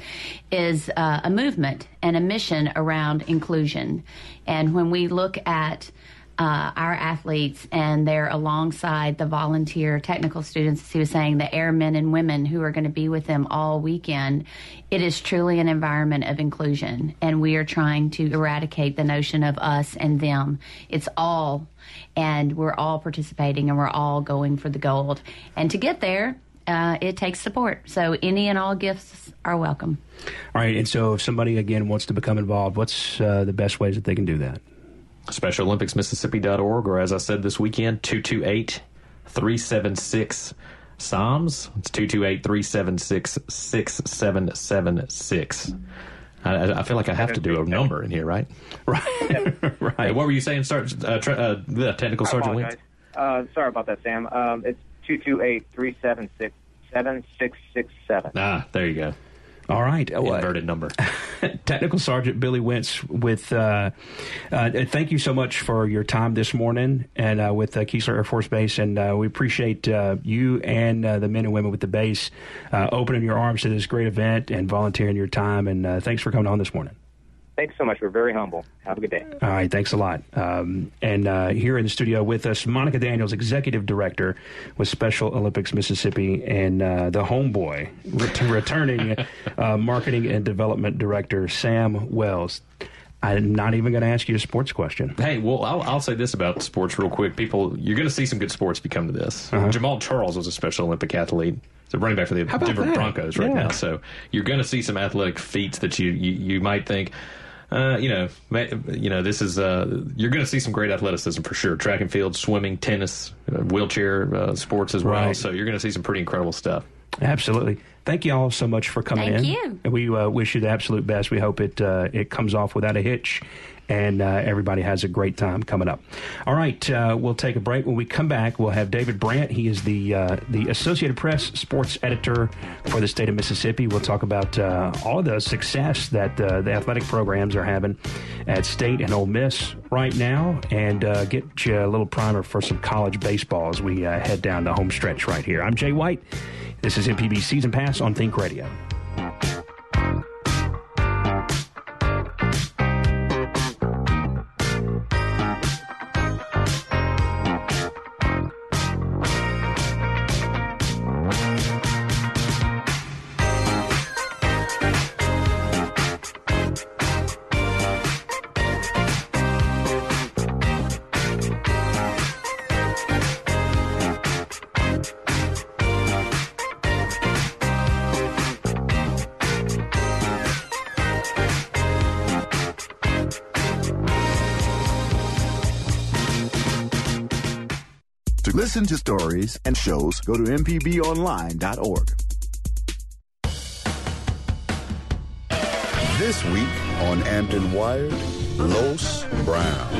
P: is uh, a movement and a mission around inclusion. And when we look at uh, our athletes and they're alongside the volunteer technical students, as he was saying, the airmen and women who are going to be with them all weekend, it is truly an environment of inclusion. And we are trying to eradicate the notion of us and them. It's all, and we're all participating and we're all going for the gold. And to get there, uh, it takes support. So any and all gifts are welcome.
A: All right. And so if somebody, again, wants to become involved, what's uh, the best ways that they can do that?
O: Special Olympics Mississippi.org, or as I said this weekend, 228 376 SOMS. It's 228 376 6776. I feel like I have to do a number in here, right?
A: Right. right.
O: What were you saying, Sar- uh, tra- uh, the technical
Q: I
O: sergeant?
Q: apologize. Uh, sorry about that, Sam. Um, it's 228-376-7667.
O: Ah, there you go.
A: All right.
O: Inverted number.
A: Technical Sergeant Billy Wentz with, uh, uh, thank you so much for your time this morning and uh, with uh, Keesler Air Force Base. And uh, we appreciate uh, you and uh, the men and women with the base uh, opening your arms to this great event and volunteering your time. And uh, thanks for coming on this morning.
Q: Thanks so much. We're very humble. Have a good day.
A: All right, thanks a lot. Um, and uh, here in the studio with us, Monica Daniels, Executive Director with Special Olympics Mississippi, and uh, the homeboy, ret- returning uh, Marketing and Development Director, Sam Wells. I'm not even going to ask you a sports question.
O: Hey, well, I'll, I'll say this about sports real quick. People, you're going to see some good sports if you come to this.
A: Uh-huh.
O: Jamaal Charles was a Special Olympic athlete. He's a running back for the Denver
A: that?
O: Broncos right
A: Yeah.
O: now. So you're going to see some athletic feats that you you, you might think. Uh, you know, ma- you know, this is uh, you're going to see some great athleticism for sure. Track and field, swimming, tennis, uh, wheelchair uh, sports as well.
A: Right.
O: So you're going to see some pretty incredible stuff.
A: Absolutely. Thank you all so much for coming
P: Thank
A: in.
P: you.
A: And we uh, wish you the absolute best. We hope it uh, it comes off without a hitch, and uh, everybody has a great time coming up. All right, uh, we'll take a break. When we come back, we'll have David Brandt. He is the uh, the Associated Press sports editor for the state of Mississippi. We'll talk about uh, all the success that uh, the athletic programs are having at State and Ole Miss right now, and uh, get you a little primer for some college baseball as we head down the home stretch right here. I'm Jay White. This is MPB Season Pass on Think Radio.
J: Listen to stories and shows, go to mpbonline.org.
H: This week on Ampton Wired, Los Brown.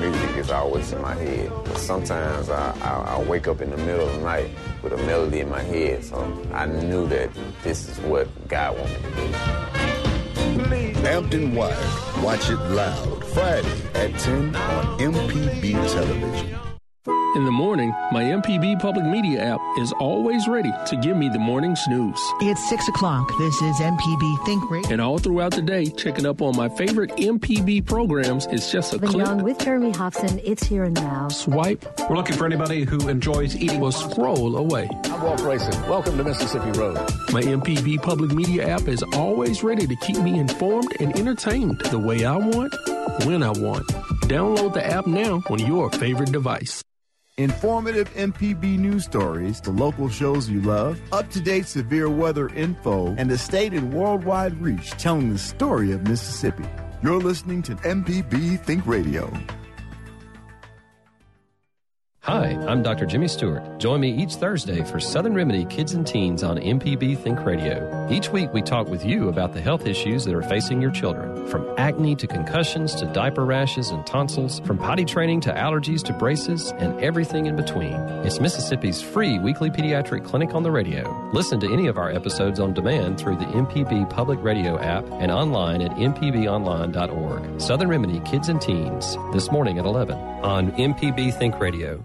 I: Music is always in my head. But sometimes I, I, I wake up in the middle of the night with a melody in my head. So I knew that this is what God wanted me to do.
H: Ampton Wired. Watch it loud Friday at 10 on MPB television.
R: In the morning, my MPB public media app is always ready to give me the morning snooze.
S: It's 6 o'clock. This is MPB Think Radio.
R: And all throughout the day, checking up on my favorite MPB programs is just a
T: The
R: click,
T: Young with Jeremy Hobson. It's here and now.
R: swipe.
A: We're looking for anybody who enjoys eating.
R: Or scroll away.
U: I'm Walt Grayson. Welcome to Mississippi Road.
R: My MPB public media app is always ready to keep me informed and entertained the way I want, when I want. Download the app now on your favorite device.
J: Informative MPB news stories, the local shows you love, up to date severe weather info, and the state and worldwide reach telling the story of Mississippi. You're listening to MPB Think Radio.
L: Hi, I'm Dr. Jimmy Stewart. Join me each Thursday for Southern Remedy Kids and Teens on MPB Think Radio. Each week we talk with you about the health issues that are facing your children, from acne to concussions to diaper rashes and tonsils, from potty training to allergies to braces, and everything in between. It's Mississippi's free weekly pediatric clinic on the radio. Listen to any of our episodes on demand through the MPB Public Radio app and online at mpbonline.org. Southern Remedy Kids and Teens, this morning at 11 on MPB Think Radio.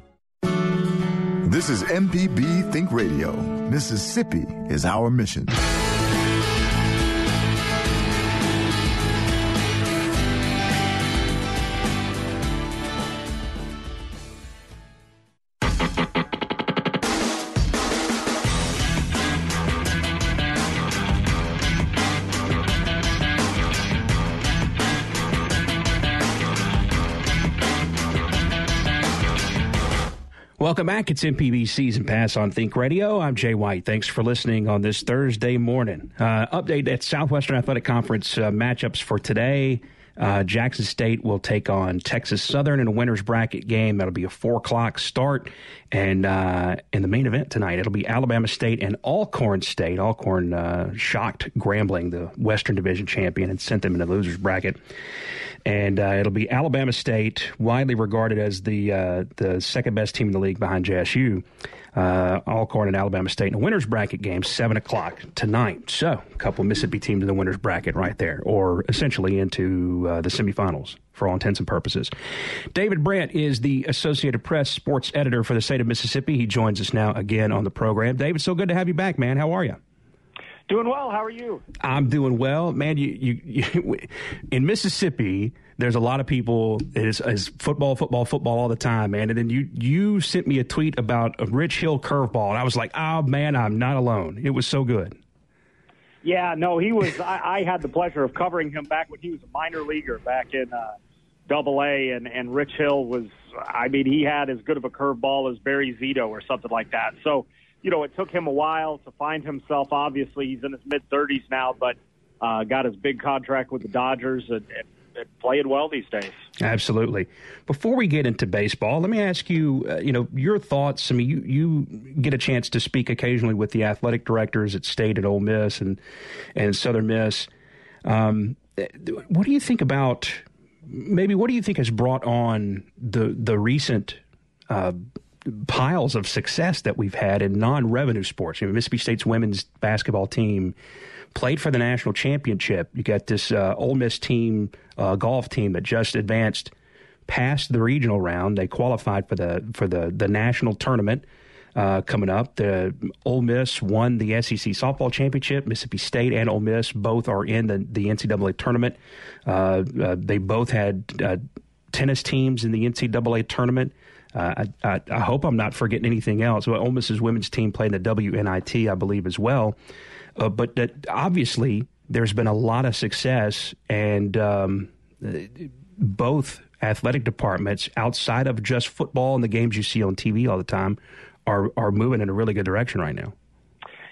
J: This is MPB Think Radio. Mississippi is our mission.
A: Welcome back. It's MPB Season Pass on Think Radio. I'm Jay White. Thanks for listening on this Thursday morning. Uh, update at Southwestern Athletic Conference uh, matchups for today. Uh, Jackson State will take on Texas Southern in a winner's bracket game. That'll be a four o'clock start, and uh, in the main event tonight, it'll be Alabama State and Alcorn State. Alcorn uh, shocked Grambling, the Western Division champion, and sent them in the losers bracket. And uh, it'll be Alabama State, widely regarded as the uh, the second best team in the league behind JSU uh, Alcorn and Alabama State in the winners bracket game, 7 o'clock tonight. So, a couple Mississippi teams in the winners bracket right there, or essentially into uh, the semifinals for all intents and purposes. David Brandt is the Associated Press sports editor for the state of Mississippi. He joins us now again on the program. David, so good to have you back, man. How are you?
V: Doing well. How are you?
A: I'm doing well, man. You, you, you in Mississippi there's a lot of people is, is football, football, football all the time, man. And then you you sent me a tweet about a Rich Hill curveball, and I was like, oh man, I'm not alone. It was so good.
V: Yeah, no, he was. I, I had the pleasure of covering him back when he was a minor leaguer back in uh, Double A, and and Rich Hill was. I mean, he had as good of a curveball as Barry Zito or something like that. So, you know, it took him a while to find himself. Obviously, he's in his mid 30s now, but uh, got his big contract with the Dodgers and, and playing well these days.
A: Absolutely. Before we get into baseball, let me ask you, uh, you know, your thoughts. I mean, you you get a chance to speak occasionally with the athletic directors at State and Ole Miss and and Southern Miss. Um, what do you think about maybe what do you think has brought on the the recent uh, piles of success that we've had in non-revenue sports? You know, Mississippi State's women's basketball team played for the national championship. You got this uh, Ole Miss team, uh, golf team that just advanced past the regional round. They qualified for the for the the national tournament. Uh, coming up. The Ole Miss won the SEC softball championship. Mississippi State and Ole Miss both are in the, the NCAA tournament. Uh, uh, they both had uh, tennis teams in the NCAA tournament. Uh, I, I, I, hope I'm not forgetting anything else. Well, Ole Miss's women's team played in the WNIT, I believe, as well. Uh, but that obviously there's been a lot of success, and um, both athletic departments, outside of just football and the games you see on TV all the time, are are moving in a really good direction right now.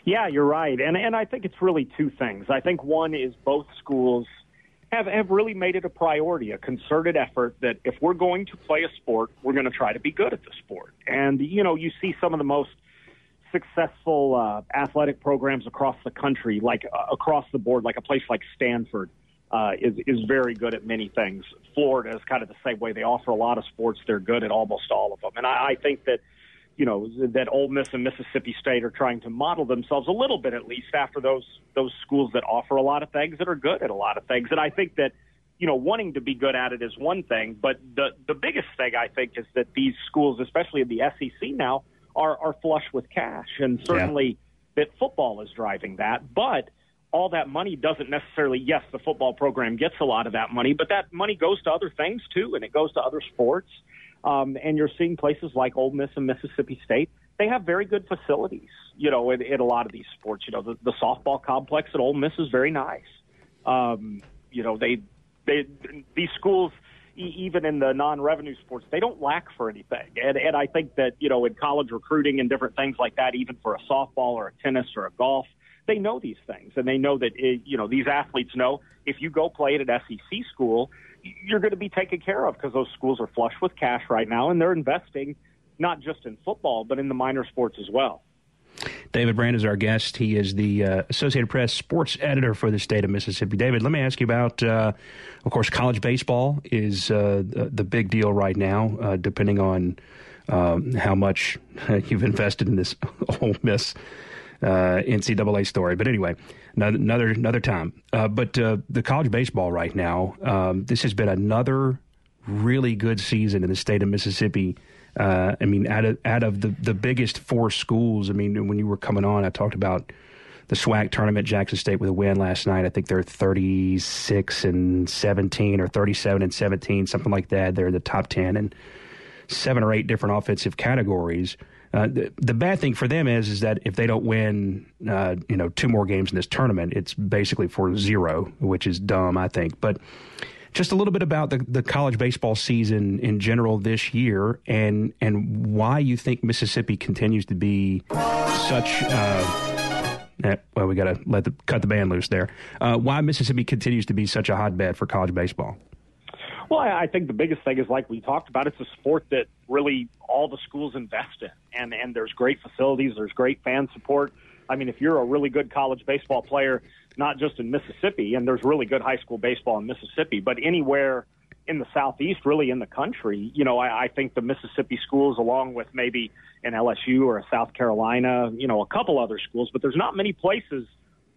V: Yeah, you're right, and and I think it's really two things. I think one is both schools have have really made it a priority, a concerted effort that if we're going to play a sport, we're going to try to be good at the sport. And you know, you see some of the most successful uh, athletic programs across the country, like uh, across the board, like a place like Stanford. Uh, is is very good at many things. Florida is kind of the same way. They offer a lot of sports. They're good at almost all of them. And I, I think that you know that Ole Miss and Mississippi State are trying to model themselves a little bit, at least, after those those schools that offer a lot of things that are good at a lot of things. And I think that you know wanting to be good at it is one thing, but the the biggest thing I think is that these schools, especially in the SEC now, are, are flush with cash. And certainly yeah. that football is driving that. But all that money doesn't necessarily, yes, the football program gets a lot of that money, but that money goes to other things too, and it goes to other sports. Um, and you're seeing places like Ole Miss and Mississippi State. They have very good facilities, you know, in, in a lot of these sports. You know, the, the softball complex at Ole Miss is very nice. Um, you know, they, they, these schools even in the non-revenue sports, they don't lack for anything. And, and I think that, you know, in college recruiting and different things like that, even for a softball or a tennis or a golf, they know these things. And they know that, it, you know, these athletes know if you go play at an SEC school, you're going to be taken care of because those schools are flush with cash right now and they're investing not just in football, but in the minor sports as well.
A: David Brandt is our guest. He is the uh, Associated Press sports editor for the state of Mississippi. David, let me ask you about, uh, of course, college baseball is uh, the big deal right now, uh, depending on um, how much you've invested in this Ole Miss NCAA story. But anyway, another another, time. Uh, but the college baseball right now, um, this has been another really good season in the state of Mississippi. Uh, I mean, out of out of the the biggest four schools, I mean, when you were coming on, I talked about the SWAC tournament. Jackson State with a win last night. I think they're thirty six and seventeen, or thirty seven and seventeen, something like that. They're in the top ten in seven or eight different offensive categories. Uh, the, the, bad thing for them is is that if they don't win, uh, you know, two more games in this tournament, it's basically for zero, which is dumb, I think. But just a little bit about the, the college baseball season in general this year, and and why you think Mississippi continues to be such. Uh, eh, well, we got to let the cut the band loose there. Uh, why Mississippi continues to be such a hotbed for college baseball?
V: Well, I think the biggest thing is like we talked about. It's a sport that really all the schools invest in, and and there's great facilities, there's great fan support. I mean, if you're a really good college baseball player, not just in Mississippi, and there's really good high school baseball in Mississippi, but anywhere in the southeast, really in the country, you know, I, I think the Mississippi schools, along with maybe an LSU or a South Carolina, you know, a couple other schools, but there's not many places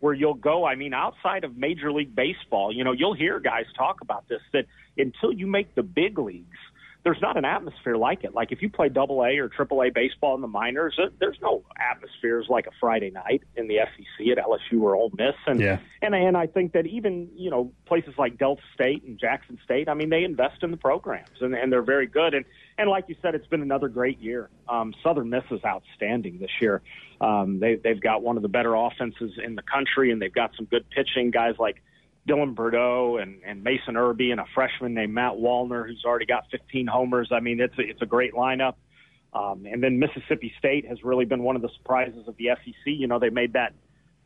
V: where you'll go. I mean, outside of Major League Baseball, you know, you'll hear guys talk about this that until you make the big leagues, there's not an atmosphere like it. Like if you play double A or triple A baseball in the minors, there's no atmospheres like a Friday night in the SEC at LSU or Ole Miss. And,
A: yeah.
V: and, and I think that even, you know, places like Delta State and Jackson State, I mean, they invest in the programs and, and they're very good. And, and like you said, it's been another great year. Um, Southern Miss is outstanding this year. Um, they, they've got one of the better offenses in the country and they've got some good pitching guys like, Dylan Burdeaux and, and Mason Irby and a freshman named Matt Wallner who's already got 15 homers. I mean, it's a, it's a great lineup. Um, and then Mississippi State has really been one of the surprises of the SEC. You know, they made that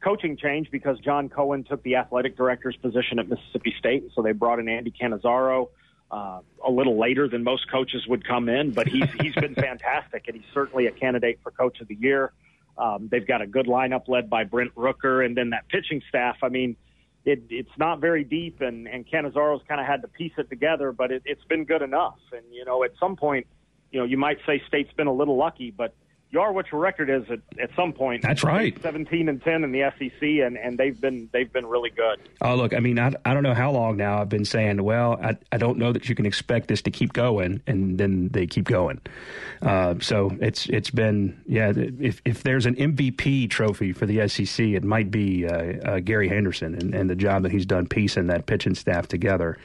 V: coaching change because John Cohen took the athletic director's position at Mississippi State, so they brought in Andy Cannizaro uh, a little later than most coaches would come in. But he's he's been fantastic, and he's certainly a candidate for coach of the year. Um, they've got a good lineup led by Brent Rooker, and then that pitching staff. I mean it, it's not very deep, and and Cannizaro's kind of had to piece it together, but it, it's been good enough. And you know, at some point, you know, you might say State's been a little lucky, but you are what your record is at, at some point.
A: That's right.
V: Seventeen and ten in the SEC, and, and they've been they've been really good.
A: Oh, look, I mean, I, I don't know how long now I've been saying, well, I, I don't know that you can expect this to keep going, and then they keep going. Uh, so it's it's been yeah. If if there's an MVP trophy for the SEC, it might be uh, uh, Gary Henderson and, and the job that he's done piecing that pitching staff together.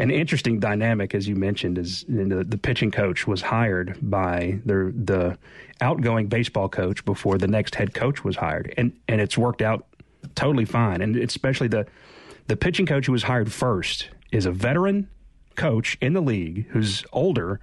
A: An interesting dynamic, as you mentioned, is you know, the pitching coach was hired by the the outgoing baseball coach before the next head coach was hired, and and it's worked out totally fine. And especially the the pitching coach who was hired first is a veteran coach in the league who's older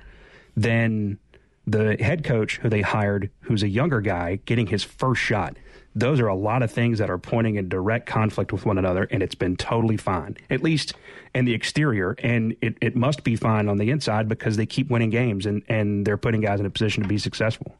A: than the head coach who they hired, who's a younger guy getting his first shot those are a lot of things that are pointing in direct conflict with one another, and it's been totally fine, at least in the exterior. And it, it must be fine on the inside because they keep winning games and, and they're putting guys in a position to be successful.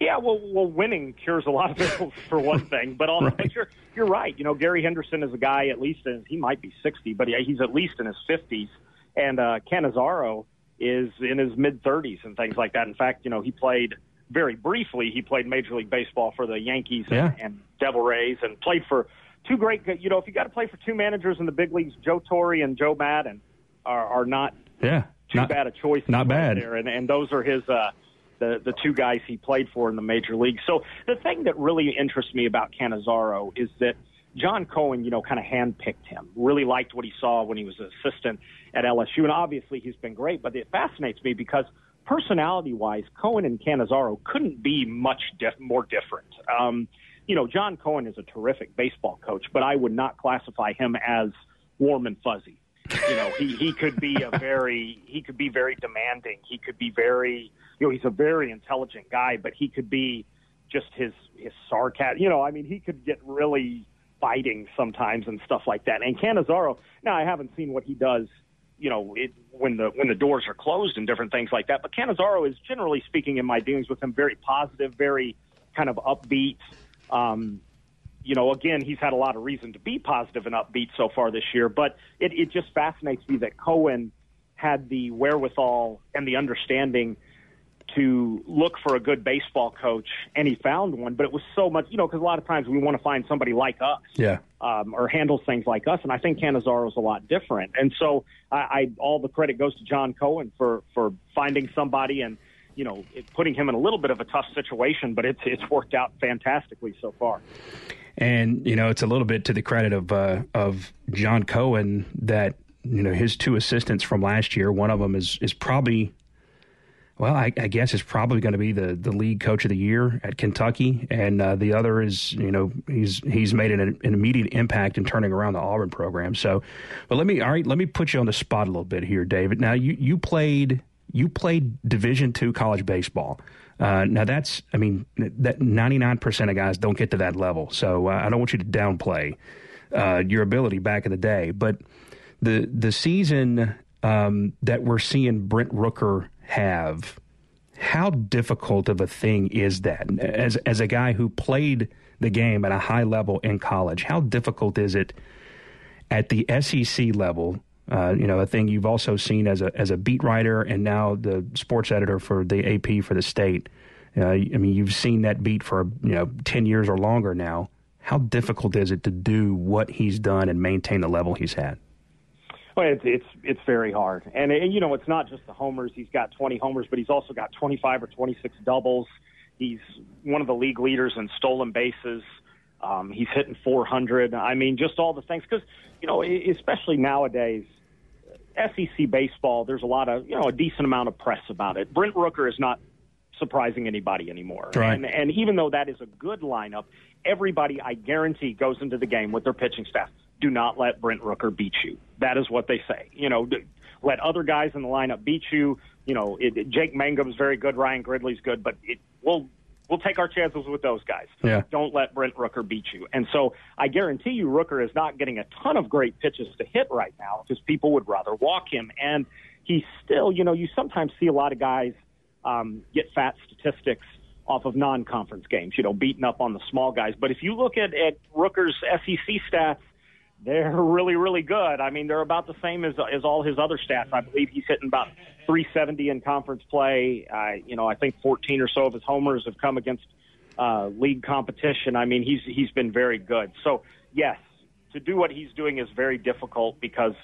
V: Yeah, well, well, winning cures a lot of ills for one thing, but also, right. but you're you're right. You know, Gary Henderson is a guy at least in he might be 60, but he's at least in his 50s, and uh, Cannizaro is in his mid 30s and things like that. In fact, you know, he played very briefly, he played Major League Baseball for the Yankees
A: yeah.
V: and, and Devil Rays, and played for two great. You know, if you got to play for two managers in the big leagues, Joe Torre and Joe Maddon are, are not
A: yeah
V: too
A: not,
V: bad a choice.
A: Not bad
V: there, and and those are his. uh the, the two guys he played for in the major league. So the thing that really interests me about Cannizaro is that John Cohen, you know, kind of handpicked him. Really liked what he saw when he was an assistant at LSU, and obviously he's been great. But it fascinates me because personality wise, Cohen and Cannizaro couldn't be much diff- more different. Um, you know, John Cohen is a terrific baseball coach, but I would not classify him as warm and fuzzy. You know, he, he could be a very he could be very demanding. He could be very you know he's a very intelligent guy, but he could be just his his sarcasm. You know, I mean, he could get really fighting sometimes and stuff like that. And Cannizaro, now I haven't seen what he does you know, it, when the when the doors are closed and different things like that. But Cannizaro is generally speaking, in my dealings with him, very positive, very kind of upbeat. Um, you know, again, he's had a lot of reason to be positive and upbeat so far this year. But it, it just fascinates me that Cohen had the wherewithal and the understanding to look for a good baseball coach, and he found one. But it was so much, you know, because a lot of times we want to find somebody like us,
A: yeah,
V: um, or handles things like us. And I think Cannizaro is a lot different. And so I, I all the credit goes to John Cohen for for finding somebody and you know it, putting him in a little bit of a tough situation. But it's it's worked out fantastically so far.
A: And you know, it's a little bit to the credit of uh, of John Cohen that you know his two assistants from last year. One of them is is probably well, I, I, guess is probably going to be the, the league coach of the year at Kentucky, and uh, the other is you know he's he's made an, an, immediate impact in turning around the Auburn program. So, but let me all right, let me put you on the spot a little bit here, David. Now you you played you played Division two college baseball. Uh, now that's I mean that ninety nine percent of guys don't get to that level. So uh, I don't want you to downplay uh, your ability back in the day, but the the season um, that we're seeing Brent Rooker have. How difficult of a thing is that? As as a guy who played the game at a high level in college, how difficult is it at the SEC level? Uh, you know, a thing you've also seen as a as a beat writer and now the sports editor for the AP for the state. Uh, I mean, you've seen that beat for you know ten years or longer now. How difficult is it to do what he's done and maintain the level he's had?
V: Well, it's it's it's very hard, and, and you know it's not just the homers. He's got 20 homers, but he's also got 25 or 26 doubles. He's one of the league leaders in stolen bases. Um, he's hitting 400. I mean, just all the things because you know, especially nowadays, SEC baseball. There's a lot of you know a decent amount of press about it. Brent Rooker is not surprising anybody anymore.
A: Right.
V: And, and even though that is a good lineup, everybody I guarantee goes into the game with their pitching staff do not let Brent Rooker beat you. That is what they say. You know, let other guys in the lineup beat you. You know, it, it, Jake Mangum's very good, Ryan Gridley's good, but it, we'll we'll take our chances with those guys.
A: Yeah.
V: Don't let Brent Rooker beat you. And so I guarantee you, Rooker is not getting a ton of great pitches to hit right now because people would rather walk him. And he's still, you know, you sometimes see a lot of guys um, get fat statistics off of non-conference games, you know, beating up on the small guys. But if you look at, at Rooker's SEC stats they're really, really good. I mean, they're about the same as as all his other stats. I believe he's hitting about 370 in conference play. I, you know, I think 14 or so of his homers have come against uh, league competition. I mean, he's he's been very good. So yes, to do what he's doing is very difficult because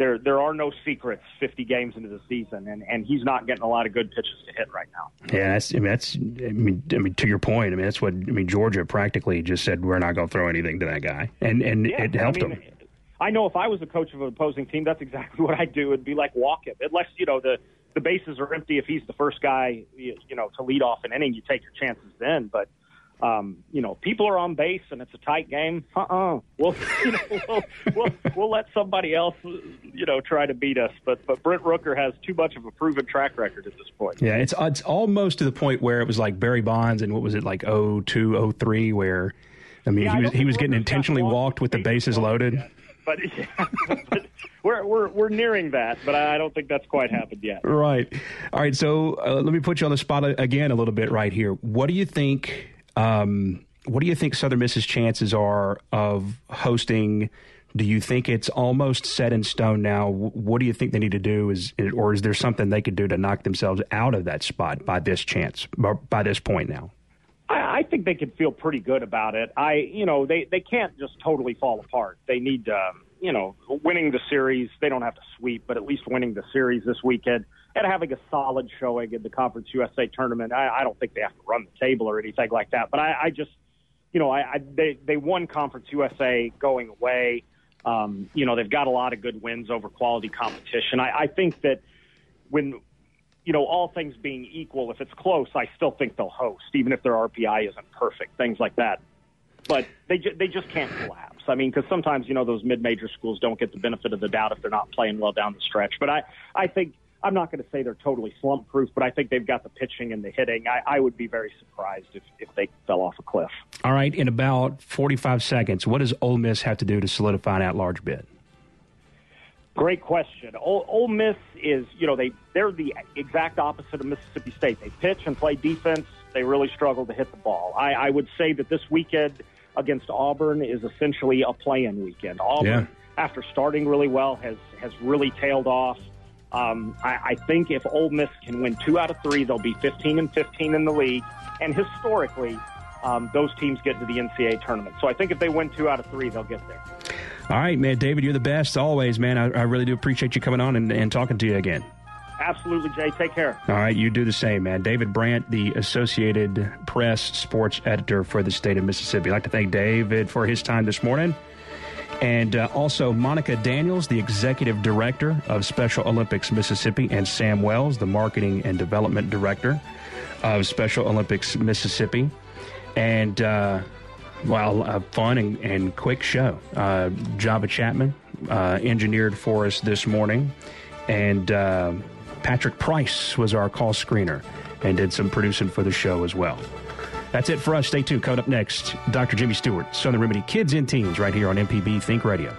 V: there there are no secrets 50 games into the season, and, and he's not getting a lot of good pitches to hit right now.
A: Yeah, that's, I mean that's I mean, I mean to your point. I mean that's what I mean. Georgia practically just said we're not going to throw anything to that guy, and and
V: yeah,
A: it helped
V: I mean,
A: him.
V: I know if I was a coach of an opposing team, that's exactly what I'd do. It'd be like walk him, unless you know the the bases are empty. If he's the first guy, you, you know, to lead off an inning, you take your chances then. But um, you know, people are on base and it's a tight game. Uh-uh. We'll, you know, we'll, we'll, we'll let somebody else, you know, try to beat us. But but Brent Rooker has too much of a proven track record at this point.
A: Yeah, it's it's almost to the point where it was like Barry Bonds and what was it like 02, 03 where I mean
V: Yeah,
A: he was he was getting intentionally walked with the bases loaded.
V: But, yeah, but we're we're we're nearing that, but I don't think that's quite happened yet.
A: Right. All right. So uh, let me put you on the spot again a little bit right here. What do you think? Um, what do you think Southern Miss's chances are of hosting? Do you think it's almost set in stone now? What do you think they need to do? Is or is there something they could do to knock themselves out of that spot by this chance, by this point now?
V: I, I think they could feel pretty good about it. I, you know, they they can't just totally fall apart. They need, um, you know, winning the series. They don't have to sweep, but at least winning the series this weekend and having a solid showing in the Conference USA tournament. I, I don't think they have to run the table or anything like that. But I, I just, you know, I, I they they won Conference USA going away. Um, you know, they've got a lot of good wins over quality competition. I, I think that when you know, all things being equal, if it's close, I still think they'll host, even if their RPI isn't perfect, things like that. But they ju- they just can't collapse. I mean, because sometimes you know those mid-major schools don't get the benefit of the doubt if they're not playing well down the stretch. But I I think I'm not going to say they're totally slump-proof, but I think they've got the pitching and the hitting. I, I would be very surprised if if they fell off a cliff.
A: All right. In about 45 seconds, what does Ole Miss have to do to solidify an at-large bid?
V: Great question. Ole, Ole Miss is, you know, they they're the exact opposite of Mississippi State. They pitch and play defense. They really struggle to hit the ball. I, I would say that this weekend against Auburn is essentially a play-in weekend. Auburn,
A: Yeah.
V: after starting really well, has has really tailed off. Um, I, I think if Ole Miss can win two out of three, they'll be 15 and 15 in the league. And historically, um, those teams get to the NCAA tournament. So I think if they win two out of three, they'll get there.
A: All right, man, David, you're the best always, man. I, I really do appreciate you coming on and, and talking to you again.
V: Absolutely, Jay. Take care.
A: All right, you do the same, man. David Brandt, the Associated Press sports editor for the state of Mississippi. I'd like to thank David for his time this morning. And uh, also Monica Daniels, the executive director of Special Olympics Mississippi, and Sam Wells, the marketing and development director of Special Olympics Mississippi. And, uh, well, a fun and, and quick show. Uh, Java Chapman uh, engineered for us this morning. And uh, Patrick Price was our call screener and did some producing for the show as well. That's it for us. Stay tuned. Coming up next, Dr. Jimmy Stewart, Southern Remedy Kids and Teens, right here on MPB Think Radio.